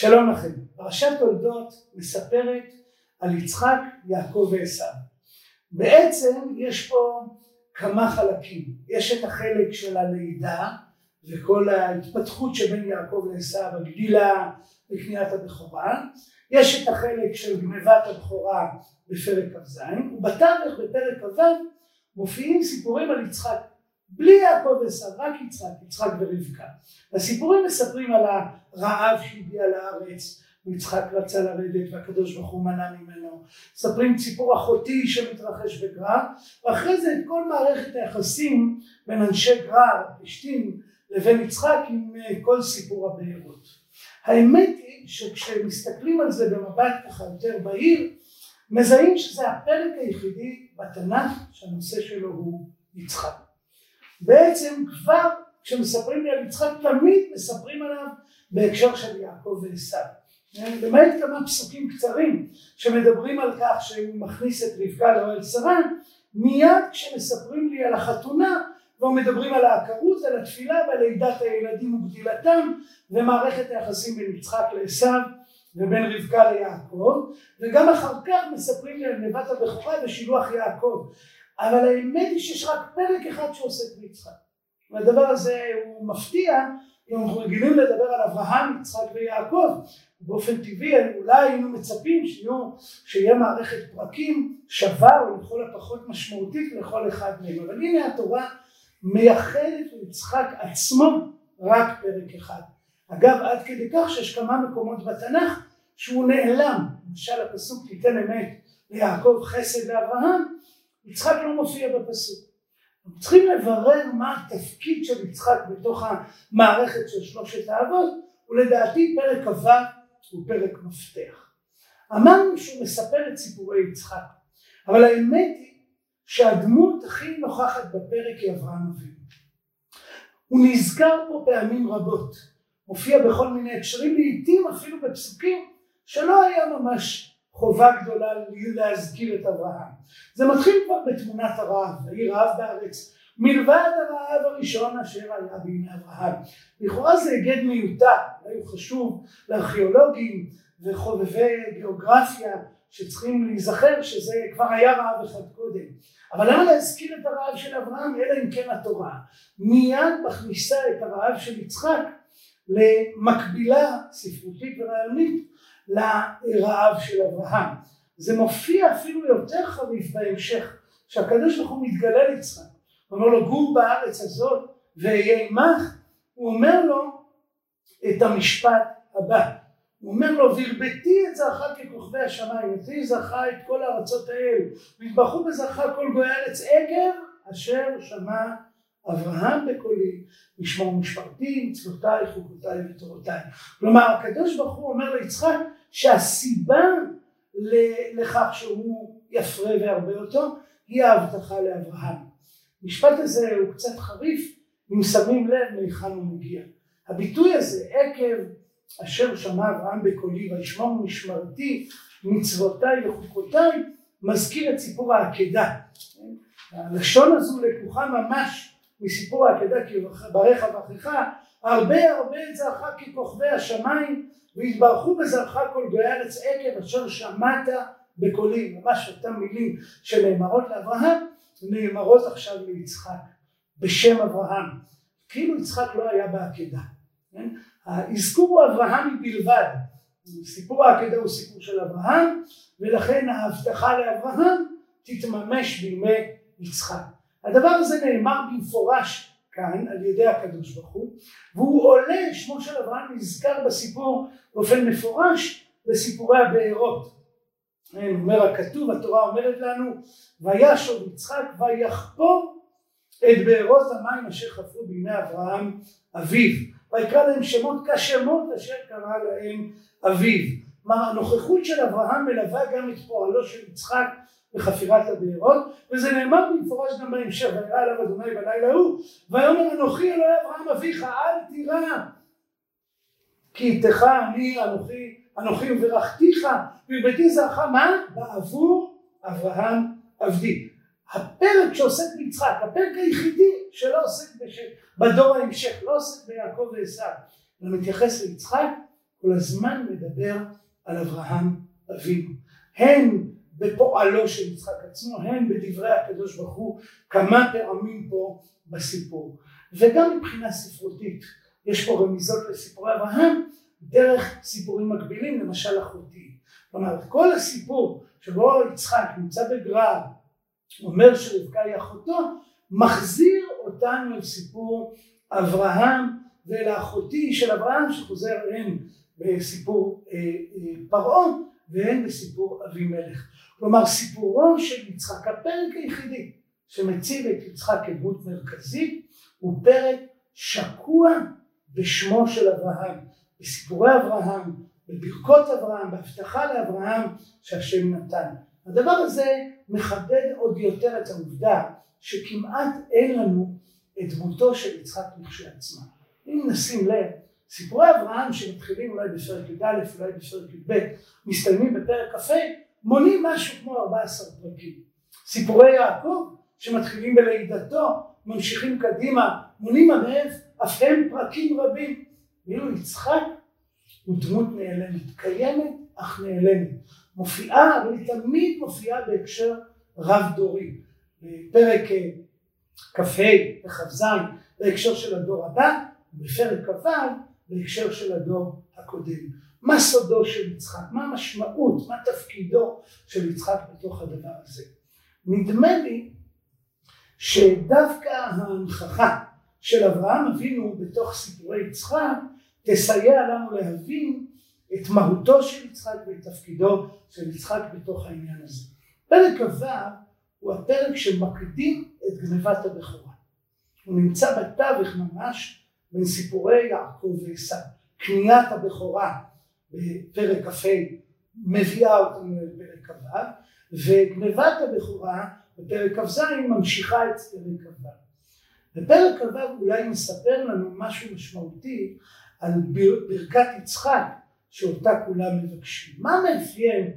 שלום לכם. פרשת תולדות מספרת על יצחק, יעקב ועשו. בעצם יש פה כמה חלקים. יש את החלק של הלידה וכל ההתפתחות שבין יעקב לעשו, הגדילה וקניית הבכורה. יש את החלק של גנבת הבכורה בפרק כ"ז, ובתווך בפרק כ"ו מופיעים סיפורים על יצחק. בלי יעקב ועשו, רק יצחק, יצחק ורבקה. הסיפורים מספרים על הרעב שהגיע לארץ, ויצחק רצה לרדת והקדוש ברוך הוא מנע ממנו. מספרים סיפור אחותי שמתרחש בגרר, ואחרי זה את כל מערכת היחסים בין אנשי גרר, פשתים, לבין יצחק עם אה, כל סיפור הבארות. האמת היא שכשמסתכלים על זה במבט ככה יותר בהיר, מזהים שזה הפרק היחידי בתנ"ך שהנושא שלו הוא יצחק. בעצם כבר כשמספרים לי על יצחק תמיד מספרים עליו בהקשר של יעקב ועשו. למעט כמה פסוקים קצרים שמדברים על כך שהוא מכניס את רבקה לאוהל שרה, מיד כשמספרים לי על החתונה כבר מדברים על העקרות, על התפילה ועל לידת הילדים וגדילתם ומערכת היחסים בין יצחק לעשו ובין רבקה ליעקב וגם אחר כך מספרים לי על נבת הבכורה ושילוח יעקב אבל האמת היא שיש רק פרק אחד שעוסק ביצחק. והדבר הזה הוא מפתיע, אם אנחנו רגילים לדבר על אברהם, יצחק ויעקב, באופן טבעי אולי היינו מצפים שיהיו, שיהיה מערכת פרקים שווה או לכל הפחות משמעותית לכל אחד מהם, אבל הנה התורה מייחדת ליצחק עצמו רק פרק אחד. אגב עד כדי כך שיש כמה מקומות בתנ"ך שהוא נעלם, למשל הפסוק תיתן אמת ליעקב חסד לאברהם, יצחק לא מופיע בפסוק. צריכים לברר מה התפקיד של יצחק בתוך המערכת של שלושת האבות, ולדעתי פרק כ"ו הוא פרק מפתח. אמרנו שהוא מספר את סיפורי יצחק, אבל האמת היא שהדמות הכי נוכחת בפרק היא אברהם אבינו. הוא נזכר פה פעמים רבות, מופיע בכל מיני הקשרים, לעיתים אפילו בפסוקים שלא היה ממש חובה גדולה להזכיר את אברהם. זה מתחיל כבר בתמונת הרעב, ויהי רעב בארץ, מלבד הרעב הראשון אשר היה בימי אברהם. לכאורה זה היגד מיותר, אולי הוא חשוב לארכיאולוגים וחובבי גיאוגרפיה שצריכים להיזכר שזה כבר היה רעב אחד קודם. אבל למה להזכיר את הרעב של אברהם אלא אם כן התורה מיד מכניסה את הרעב של יצחק למקבילה ספרותית ורעיונית לרעב של אברהם. זה מופיע אפילו יותר חריף בהמשך, שהקדוש ברוך הוא מתגלה ליצחק, הוא אומר לו גור בארץ הזאת ואהיה עמך, הוא אומר לו את המשפט הבא, הוא אומר לו והרבתי את זרעך ככוכבי השמיים, ותהי זרעך את כל ארצות האל, והתברכו בזרעך כל גוי הארץ עקב אשר שמע אברהם בקולי, לשמור משפרתי, מצוותיי, חוקותיי ותורותיי. כלומר הקדוש ברוך הוא אומר ליצחק שהסיבה לכך שהוא יפרה וירבה אותו היא ההבטחה לאברהם. המשפט הזה הוא קצת חריף אם שמים לב מהיכן הוא מגיע. הביטוי הזה עקב אשר שמע אברהם בקולי וישמור משמרתי מצוותיי וחוקותיי מזכיר את סיפור העקדה. הלשון הזו לקוחה ממש מסיפור העקדה כי ברך אברכך הרבה הרבה זרעך ככוכבי השמיים והתברכו בזרעך כל גוי הארץ עקב אשר שמעת בקולי ממש אותן מילים שנאמרות לאברהם נאמרות עכשיו ליצחק בשם אברהם. כאילו יצחק לא היה בעקדה כן? האזכור הוא אברהמי בלבד. סיפור העקדה הוא סיפור של אברהם ולכן ההבטחה לאברהם תתממש בימי יצחק. הדבר הזה נאמר במפורש כאן על ידי הקדוש ברוך הוא והוא עולה שמו של אברהם נזכר בסיפור באופן מפורש בסיפורי הבארות. אומר הכתוב התורה אומרת לנו וישוב יצחק ויחפור את בארות המים אשר חפרו בימי אברהם אביו. ויקרא להם שמות כשמות אשר קרא להם אביו. כלומר הנוכחות של אברהם מלווה גם את פועלו של יצחק בחפירת הבארות וזה נאמר במפורש גם בהמשך וירא אליו אדוני בלילה ההוא ויאמר אנוכי אלוהי אברהם אביך אל תירא כי איתך אני אנוכי אנוכי וברכתיך ובביתי זרעך מה? בעבור אברהם עבדי הפרק שעוסק ביצחק הפרק היחידי שלא עוסק בש... בדור ההמשך לא עוסק ביעקב ועשו אלא מתייחס ליצחק כל הזמן מדבר על אברהם אבינו. הן בפועלו של יצחק עצמו, הן בדברי הקדוש ברוך הוא כמה פעמים פה בסיפור. וגם מבחינה ספרותית, יש פה רמיזות לסיפורי אברהם דרך סיפורים מקבילים, למשל אחותי. כלומר, כל הסיפור שבו יצחק נמצא בגרר, אומר שרבקה היא אחותו, מחזיר אותנו אל סיפור אברהם ואל האחותי של אברהם שחוזר הן בסיפור אה, אה, פרעה והן בסיפור אבימלך. כלומר סיפורו של יצחק, הפרק היחידי שמציב את יצחק כדמות מרכזית הוא פרק שקוע בשמו של אברהם, בסיפורי אברהם, בברכות אברהם, בהבטחה לאברהם שהשם נתן. הדבר הזה מחדד עוד יותר את העובדה שכמעט אין לנו את דמותו של יצחק לכשעצמה. אם נשים לב, סיפורי אברהם שמתחילים אולי בפרק י"א, אולי בפרק י"ב, מסתיימים בפרק כ"ה, מונים משהו כמו 14 פרקים. סיפורי יעקב שמתחילים בלידתו, ממשיכים קדימה, מונים עליהם אף הם פרקים רבים. ואילו יצחק הוא דמות נעלמת, קיימת אך נעלמת. מופיעה, אבל היא תמיד מופיעה בהקשר רב דורי. בפרק כ"ה וכ"ז בהקשר של הדור הבא, בפרק כ"ו בהקשר של הדור הקודם. מה סודו של יצחק? מה המשמעות? מה תפקידו של יצחק בתוך הדבר הזה? נדמה לי שדווקא ההנכחה של אברהם אבינו בתוך סיפורי יצחק תסייע לנו להבין את מהותו של יצחק ואת תפקידו של יצחק בתוך העניין הזה. פרק כ"ו הוא הפרק שמקדים את גנבת הבכורה. הוא נמצא בתווך ממש בין סיפורי יעקב ועשו. קניית הבכורה בפרק כ"ה מביאה אותנו לפרק כ"ו וגנבת הבכורה בפרק כ"ז ממשיכה את פרק כ"ו. בפרק כ"ו אולי מספר לנו משהו משמעותי על ברכת יצחק שאותה כולם מבקשים. מה מאפיין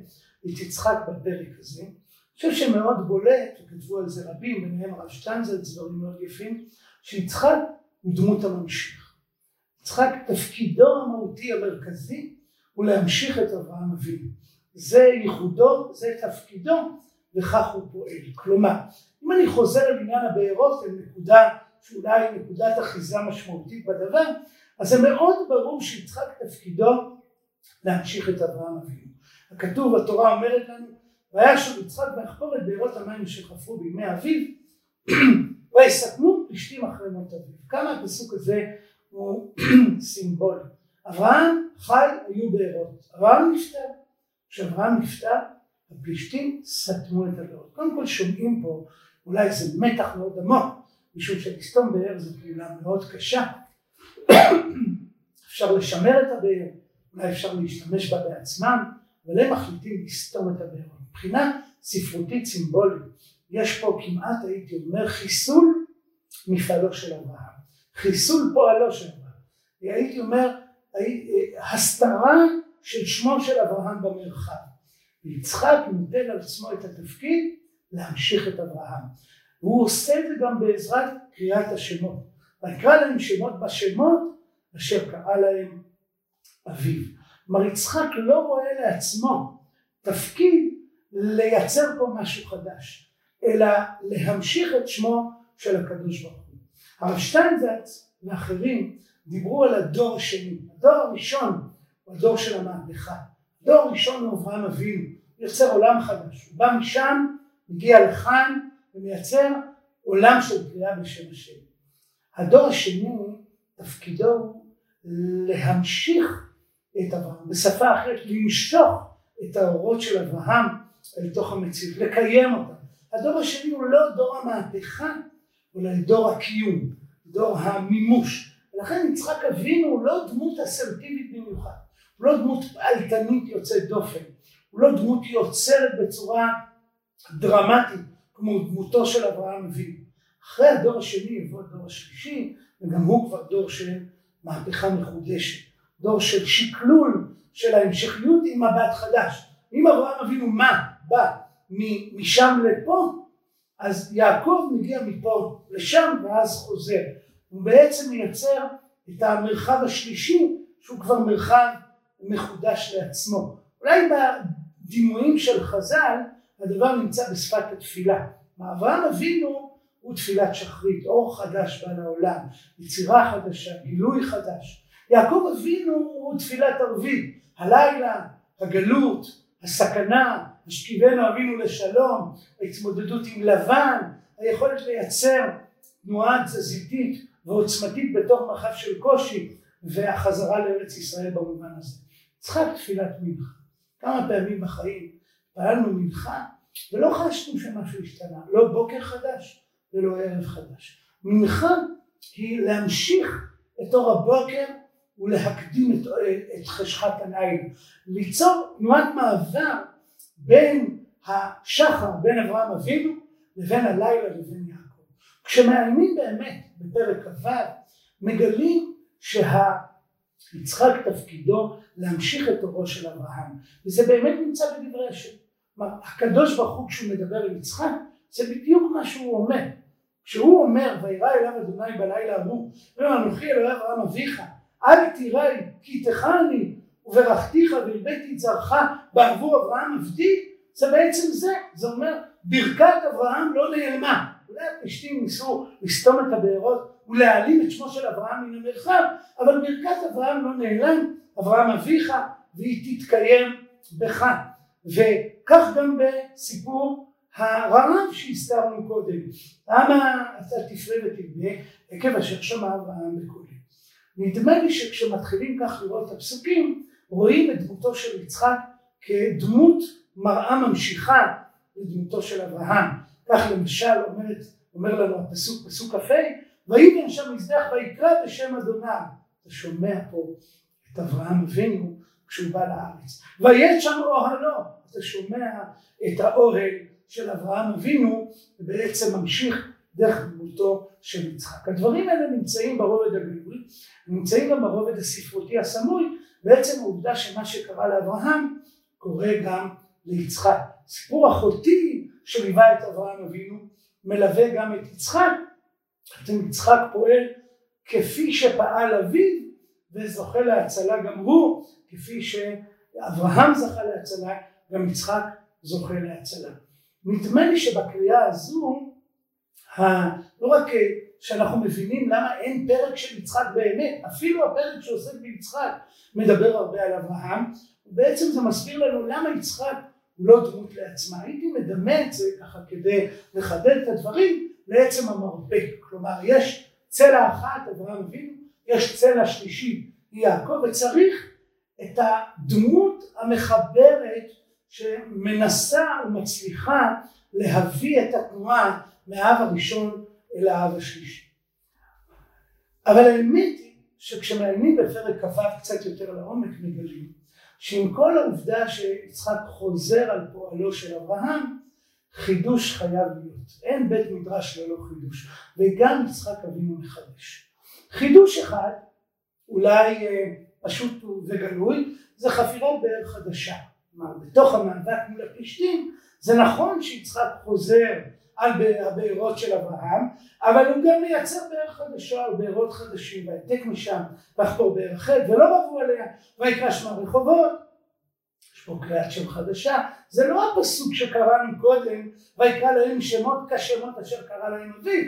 את יצחק בפרק הזה? אני חושב שמאוד בולט, וכתבו על זה רבים, ביניהם הרב שטיינזלץ, דברים מאוד יפים, שיצחק הוא דמות הממשיך. יצחק תפקידו המהותי המרכזי הוא להמשיך את אברהם אבינו. זה ייחודו, זה תפקידו, וכך הוא פועל. כלומר, אם אני חוזר על עניין הבארות, אל נקודה שאולי נקודת אחיזה משמעותית בדבר, אז זה מאוד ברור שיצחק תפקידו להמשיך את אברהם אבינו. הכתוב, התורה אומרת לנו, והיה שוב יצחק ויחפור את בארות המים שחפרו בימי אביו, ויסתמו פלישתים אחרי מות אביו. כמה הפסוק הזה הוא סימבולי. אברהם חי היו בארות, אברהם נפטר. כשאברהם נפטר, הפלישתים סתמו את הבארות. קודם כל שומעים פה אולי איזה מתח מאוד עמוק, משום שלסתום באר זו פעולה מאוד קשה. אפשר לשמר את הבאר, אולי אפשר להשתמש בה בעצמם, אבל הם מחליטים לסתום את הבאר. מבחינה ספרותית סימבולית, יש פה כמעט הייתי אומר חיסול מפעלו של אברהם, חיסול פועלו של אברהם. הייתי אומר הסתרה של שמו של אברהם במרחב. ויצחק נוטל על עצמו את התפקיד להמשיך את אברהם. והוא עושה את זה גם בעזרת קריאת השמות. ויקרא להם שמות בשמות אשר קרא להם אביו. כלומר יצחק לא רואה לעצמו תפקיד לייצר פה משהו חדש, אלא להמשיך את שמו של הקדוש ברוך. הרב שטיינזץ ואחרים דיברו על הדור השני. הדור הראשון הוא הדור של המהפכה. הדור הראשון הוא אברהם אבינו, יוצר עולם חדש. הוא בא משם, מגיע לכאן ומייצר עולם של קריאה בשם השם. הדור השני, תפקידו הוא להמשיך את אברהם, בשפה אחרת למשוך את האורות של אברהם אל תוך המציאות, לקיים אותם. הדור השני הוא לא דור המהפכה, אלא דור הקיום, דור המימוש. ולכן יצחק אבינו הוא לא דמות אסרטיבית במיוחד, הוא לא דמות פעלתנית יוצאת דופן, הוא לא דמות יוצרת בצורה דרמטית כמו דמותו של אברהם אבינו. אחרי הדור השני יבוא הדור השלישי, וגם הוא כבר דור של מהפכה מחודשת, דור של שקלול של ההמשכיות עם מבט חדש. אם אברהם אבינו מה? בא משם לפה, אז יעקב מגיע מפה לשם ואז חוזר. הוא בעצם מייצר את המרחב השלישי שהוא כבר מרחב מחודש לעצמו. אולי בדימויים של חז"ל הדבר נמצא בשפת התפילה. אברהם אבינו הוא תפילת שחרית, אור חדש בא לעולם, יצירה חדשה, גילוי חדש. יעקב אבינו הוא תפילת ערבית, הלילה, הגלות, הסכנה, השכיבנו אבינו לשלום, ההתמודדות עם לבן, היכולת לייצר תנועה תזזיתית ועוצמתית בתוך מרחב של קושי והחזרה לארץ ישראל במובן הזה. צריכה תפילת מנחה. כמה פעמים בחיים פעלנו מנחה ולא חשנו שמשהו השתנה, לא בוקר חדש ולא ערב חדש. מנחה היא להמשיך את אור הבוקר ולהקדים את, את חשכת הליל, ליצור תנועת מעבר בין השחר, בין אברהם אבינו לבין הלילה לבין יעקב. כשמעיינים באמת בפרק כ"ו מגלים שיצחק תפקידו להמשיך את אורו של אברהם וזה באמת נמצא בדברי השם. כלומר הקדוש ברוך הוא כשהוא מדבר עם יצחק זה בדיוק מה שהוא אומר. כשהוא אומר וירא אליו אדוני בלילה ההוא ואומר אנוכי אלוהי אברהם אביך אל תיראי כי תכני וברכתיך והרביתי את זרעך בעבור אברהם עבדי זה בעצם זה זה אומר ברכת אברהם לא נעלמה. אולי הפלישתים ניסו לסתום את הבארות ולהעלים את שמו של אברהם מן המרחב אבל ברכת אברהם לא נעלם. אברהם אביך והיא תתקיים בך. וכך גם בסיפור הרעב שהזכרנו קודם. למה אתה תפרה ותבנה עקב אשר שמע אברהם בקולי? נדמה לי שכשמתחילים כך לראות את הפסוקים רואים את דמותו של יצחק כדמות מראה ממשיכה לדמותו של אברהם. כך למשל אומרת, אומר לנו הפסוק פסוק כ"ה ויבן שם מזבח ויקרא בשם אדוני. אתה שומע פה את אברהם אבינו כשהוא בא לארץ. ויית שם אוהלו. אתה שומע את האוהל של אברהם אבינו ובעצם ממשיך דרך דמותו של יצחק. הדברים האלה נמצאים ברובד הגלוי, נמצאים גם ברובד הספרותי הסמוי, בעצם העובדה שמה שקרה לאברהם קורה גם ליצחק. סיפור אחותי שליווה את אברהם אבינו מלווה גם את יצחק, בעצם יצחק פועל כפי שפעל אביו וזוכה להצלה גם הוא, כפי שאברהם זכה להצלה, גם יצחק זוכה להצלה. נדמה לי שבקריאה הזו לא רק שאנחנו מבינים למה אין פרק של יצחק באמת, אפילו הפרק שעוסק ביצחק מדבר הרבה על אברהם, בעצם זה מסביר לנו למה יצחק הוא לא דמות לעצמה. הייתי מדמה את זה ככה כדי לחדד את הדברים לעצם המרפק. כלומר יש צלע אחת, אברהם אבינו, יש צלע שלישית, יעקב, וצריך את הדמות המחברת שמנסה ומצליחה להביא את התנועה מהאב הראשון אל האב השלישי. אבל האמת היא שכשמעיינים בפרק כ"ו קצת יותר לעומק מגלים שעם כל העובדה שיצחק חוזר על פועלו של אברהם חידוש חייב להיות. אין בית מדרש ללא חידוש וגם יצחק אבינו מחדש. חידוש אחד אולי אה, פשוט וגלוי זה חפירת באר חדשה. כלומר בתוך המאבק מול הפלישתים זה נכון שיצחק חוזר על הבארות של אברהם, אבל הוא גם מייצר באר חדשה או בארות חדשים, והעתק משם לחפור באר אחרת, ולא רבו עליה, ויקרא שמה רחובות, יש פה קריאת שם חדשה, זה לא הפסוק שקראנו קודם, ויקרא להם שמות כשמות אשר קרא להם אביו,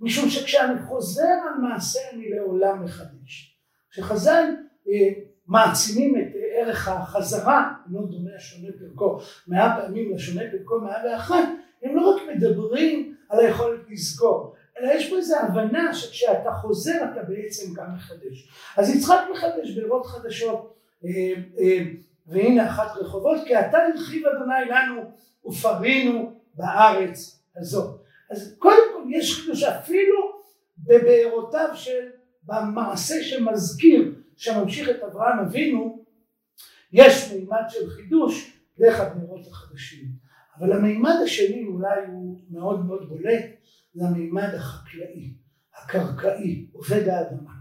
משום שכשאני חוזר על מעשה אני לעולם מחדש. כשחז"ל אה, מעצימים את ערך החזרה, לא דומה השונה פרקו מאה פעמים לשונה פרקו מאה ואחת, הם לא רק מדברים על היכולת לזכור, אלא יש פה איזו הבנה שכשאתה חוזר אתה בעצם גם מחדש. אז יצחק מחדש בארות חדשות, אה, אה, והנה אחת רחובות, כי אתה הרחיב אדוני לנו ופרינו בארץ הזאת. אז קודם כל יש חידוש אפילו בבארותיו של, במעשה שמזכיר, שממשיך את אברהם אבינו, יש מימד של חידוש דרך הבארות החדשים. אבל המימד השני אולי הוא מאוד מאוד בולט, זה המימד החקלאי, הקרקעי, עובד האדמה.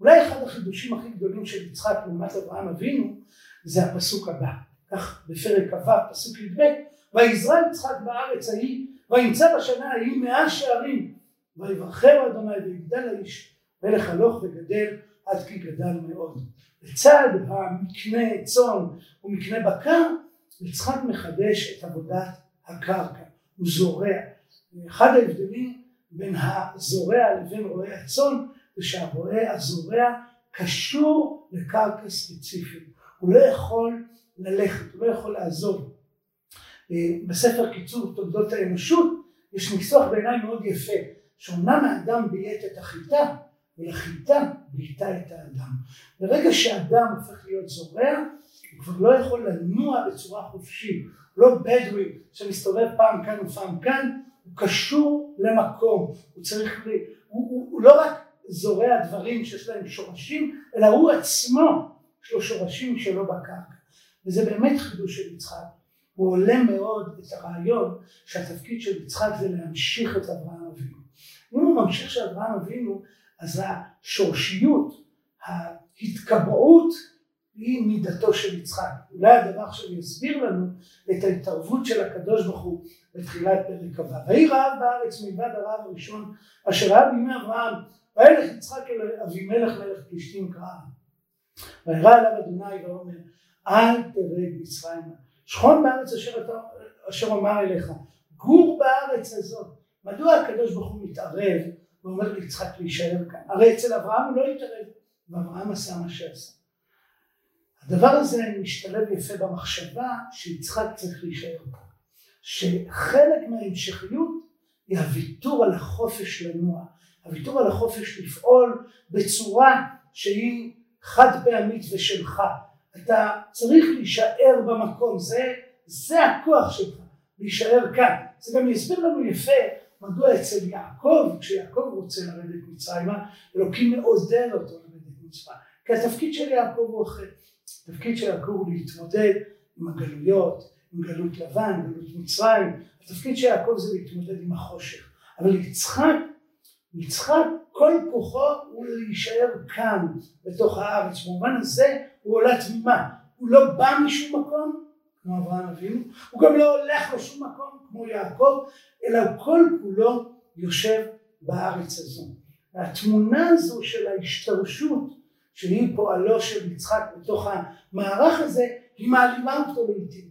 אולי אחד החידושים הכי גדולים של יצחק לעומת אברהם אבינו זה הפסוק הבא, כך בפרק כ"ו פסוק י"ב ויזרע יצחק בארץ ההיא וימצא בשנה ההיא מאה שערים ויברכהו אדוני ויגדל האיש וילך הלוך וגדל עד כי גדל מאוד. לצד המקנה צאן ומקנה בקר, יצחק מחדש את עבודת הקרקע, הוא זורע. אחד ההבדלים בין הזורע לבין רועה הצאן זה שהרועה הזורע קשור לקרקע ספציפית, הוא לא יכול ללכת, הוא לא יכול לעזוב. אה, בספר קיצור תולדות האנושות יש ניסוח בעיניי מאוד יפה, שאומנם האדם ביית את החיטה, ולחיטה בייתה את האדם. ברגע שאדם הופך להיות זורע, הוא כבר לא יכול לנוע בצורה חופשית, לא בדואי שמסתובב פעם כאן ופעם כאן, הוא קשור למקום, הוא צריך, הוא, הוא, הוא לא רק זורע דברים שיש להם שורשים, אלא הוא עצמו יש לו שורשים שלו בקרקע. וזה באמת חידוש של יצחק. הוא עולה מאוד את הרעיון שהתפקיד של יצחק זה להמשיך את אברהם אבינו. אם הוא ממשיך של אברהם אבינו, אז השורשיות, ההתקבעות, היא מידתו של יצחק. אולי הדבר עכשיו יסביר לנו את ההתערבות של הקדוש ברוך הוא בתחילת פרק כ"ו. ויהי רעב בארץ מלבד הרעב הראשון אשר היה בימי אברהם וילך יצחק אל אבימלך מלך פלישתים קרא. וירא אליו אדוני ואומר אל תרד מצרימה שכון בארץ אשר, אתה, אשר אמר אליך גור בארץ הזאת מדוע הקדוש ברוך הוא מתערב ואומר ליצחק להישאר כאן. הרי אצל אברהם הוא לא התערב ואברהם עשה מה שעשה. הדבר הזה משתלב יפה במחשבה שיצחק צריך להישאר פה שחלק מההמשכיות היא הוויתור על החופש לנוע. הוויתור על החופש לפעול בצורה שהיא חד פעמית ושלך. אתה צריך להישאר במקום זה זה הכוח שלך להישאר כאן. זה גם יסביר לנו יפה מדוע אצל יעקב כשיעקב רוצה לרדת מצרימה אלוקים מעודד אותו לרדת מצרים כי התפקיד של יעקב הוא אחר. התפקיד של יעקב הוא להתמודד עם הגלויות עם גלות לבן גלות מצרים. התפקיד של יעקב זה להתמודד עם החושך. אבל יצחק יצחק כל כוחו הוא להישאר כאן בתוך הארץ. במובן הזה הוא עולה תמימה. הוא לא בא משום מקום כמו אברהם אבינו הוא גם לא הולך לשום מקום כמו יעקב אלא כל כולו יושב בארץ הזו. והתמונה הזו של ההשתרשות שהיא פועלו של יצחק בתוך המערך הזה היא מעלימה אותו לעיתים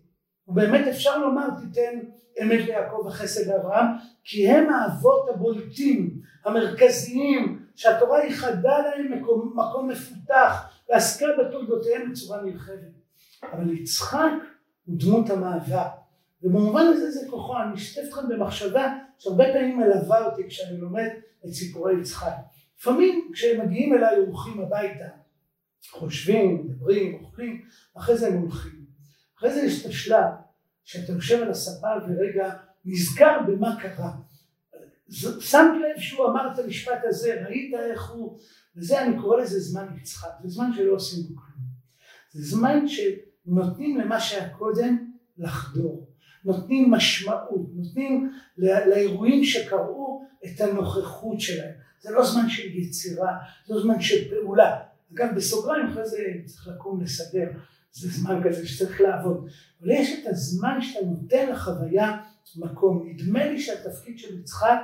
ובאמת אפשר לומר תיתן אמת ליעקב וחסד לאברהם כי הם האבות הבולטים המרכזיים שהתורה ייחדה להם מקום, מקום מפותח ועסקה בתולדותיהם בצורה נרחבת. אבל יצחק הוא דמות המעבר ובמובן הזה זה כוחו אני אשתף אתכם במחשבה שהרבה פעמים מלווה אותי כשאני לומד את סיפורי יצחק לפעמים כשהם מגיעים אליי אורחים הביתה חושבים, מדברים, אוכלים, אחרי זה הם הולכים אחרי זה יש את השלב שאתה יושב על הספה ורגע נזכר במה קרה. שמת לב שהוא אמר את המשפט הזה, ראית איך הוא, וזה אני קורא לזה זמן יצחק, זה זמן שלא עושים בו כלום. זה זמן שנותנים למה שהיה קודם לחדור, נותנים משמעות, נותנים לאירועים שקרו את הנוכחות שלהם. זה לא זמן של יצירה, זה לא זמן של פעולה. אגב בסוגריים אחרי זה צריך לקום לסדר. זה זמן כזה שצריך לעבוד. אבל יש את הזמן שאתה נותן לחוויה מקום. נדמה לי שהתפקיד של יצחק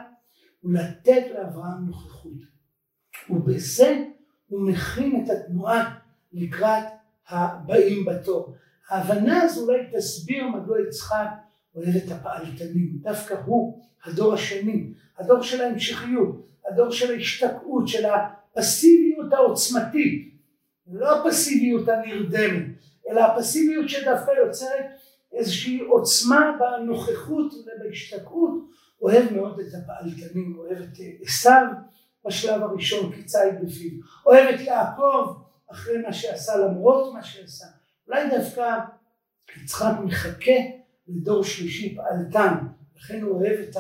הוא לתת לאברהם נוכחות. ובזה הוא מכין את התנועה לקראת הבאים בתור. ההבנה הזו אולי תסביר מדוע יצחק אוהב את הפעלתנים. דווקא הוא, הדור השני, הדור של ההמשכיות, הדור של ההשתקעות, של הפסיביות העוצמתית, לא הפסיביות הנרדמת, אלא הפסימיות שדווקא יוצרת איזושהי עוצמה בנוכחות ובהשתקעות, אוהב מאוד את הפעלתנים, אוהב את עשיו בשלב הראשון כציד בפיו, אוהב את יעקב אחרי מה שעשה למרות מה שעשה, אולי דווקא יצחק מחכה לדור שלישי פעלתן, לכן הוא אוהב את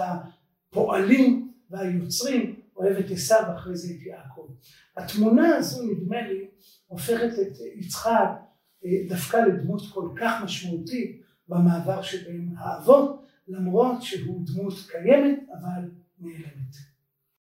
הפועלים והיוצרים, אוהב את עשיו אחרי זה את יעקב. התמונה הזו נדמה לי הופכת את יצחק דווקא לדמות כל כך משמעותית במעבר שבין האבות למרות שהוא דמות קיימת אבל נעלמת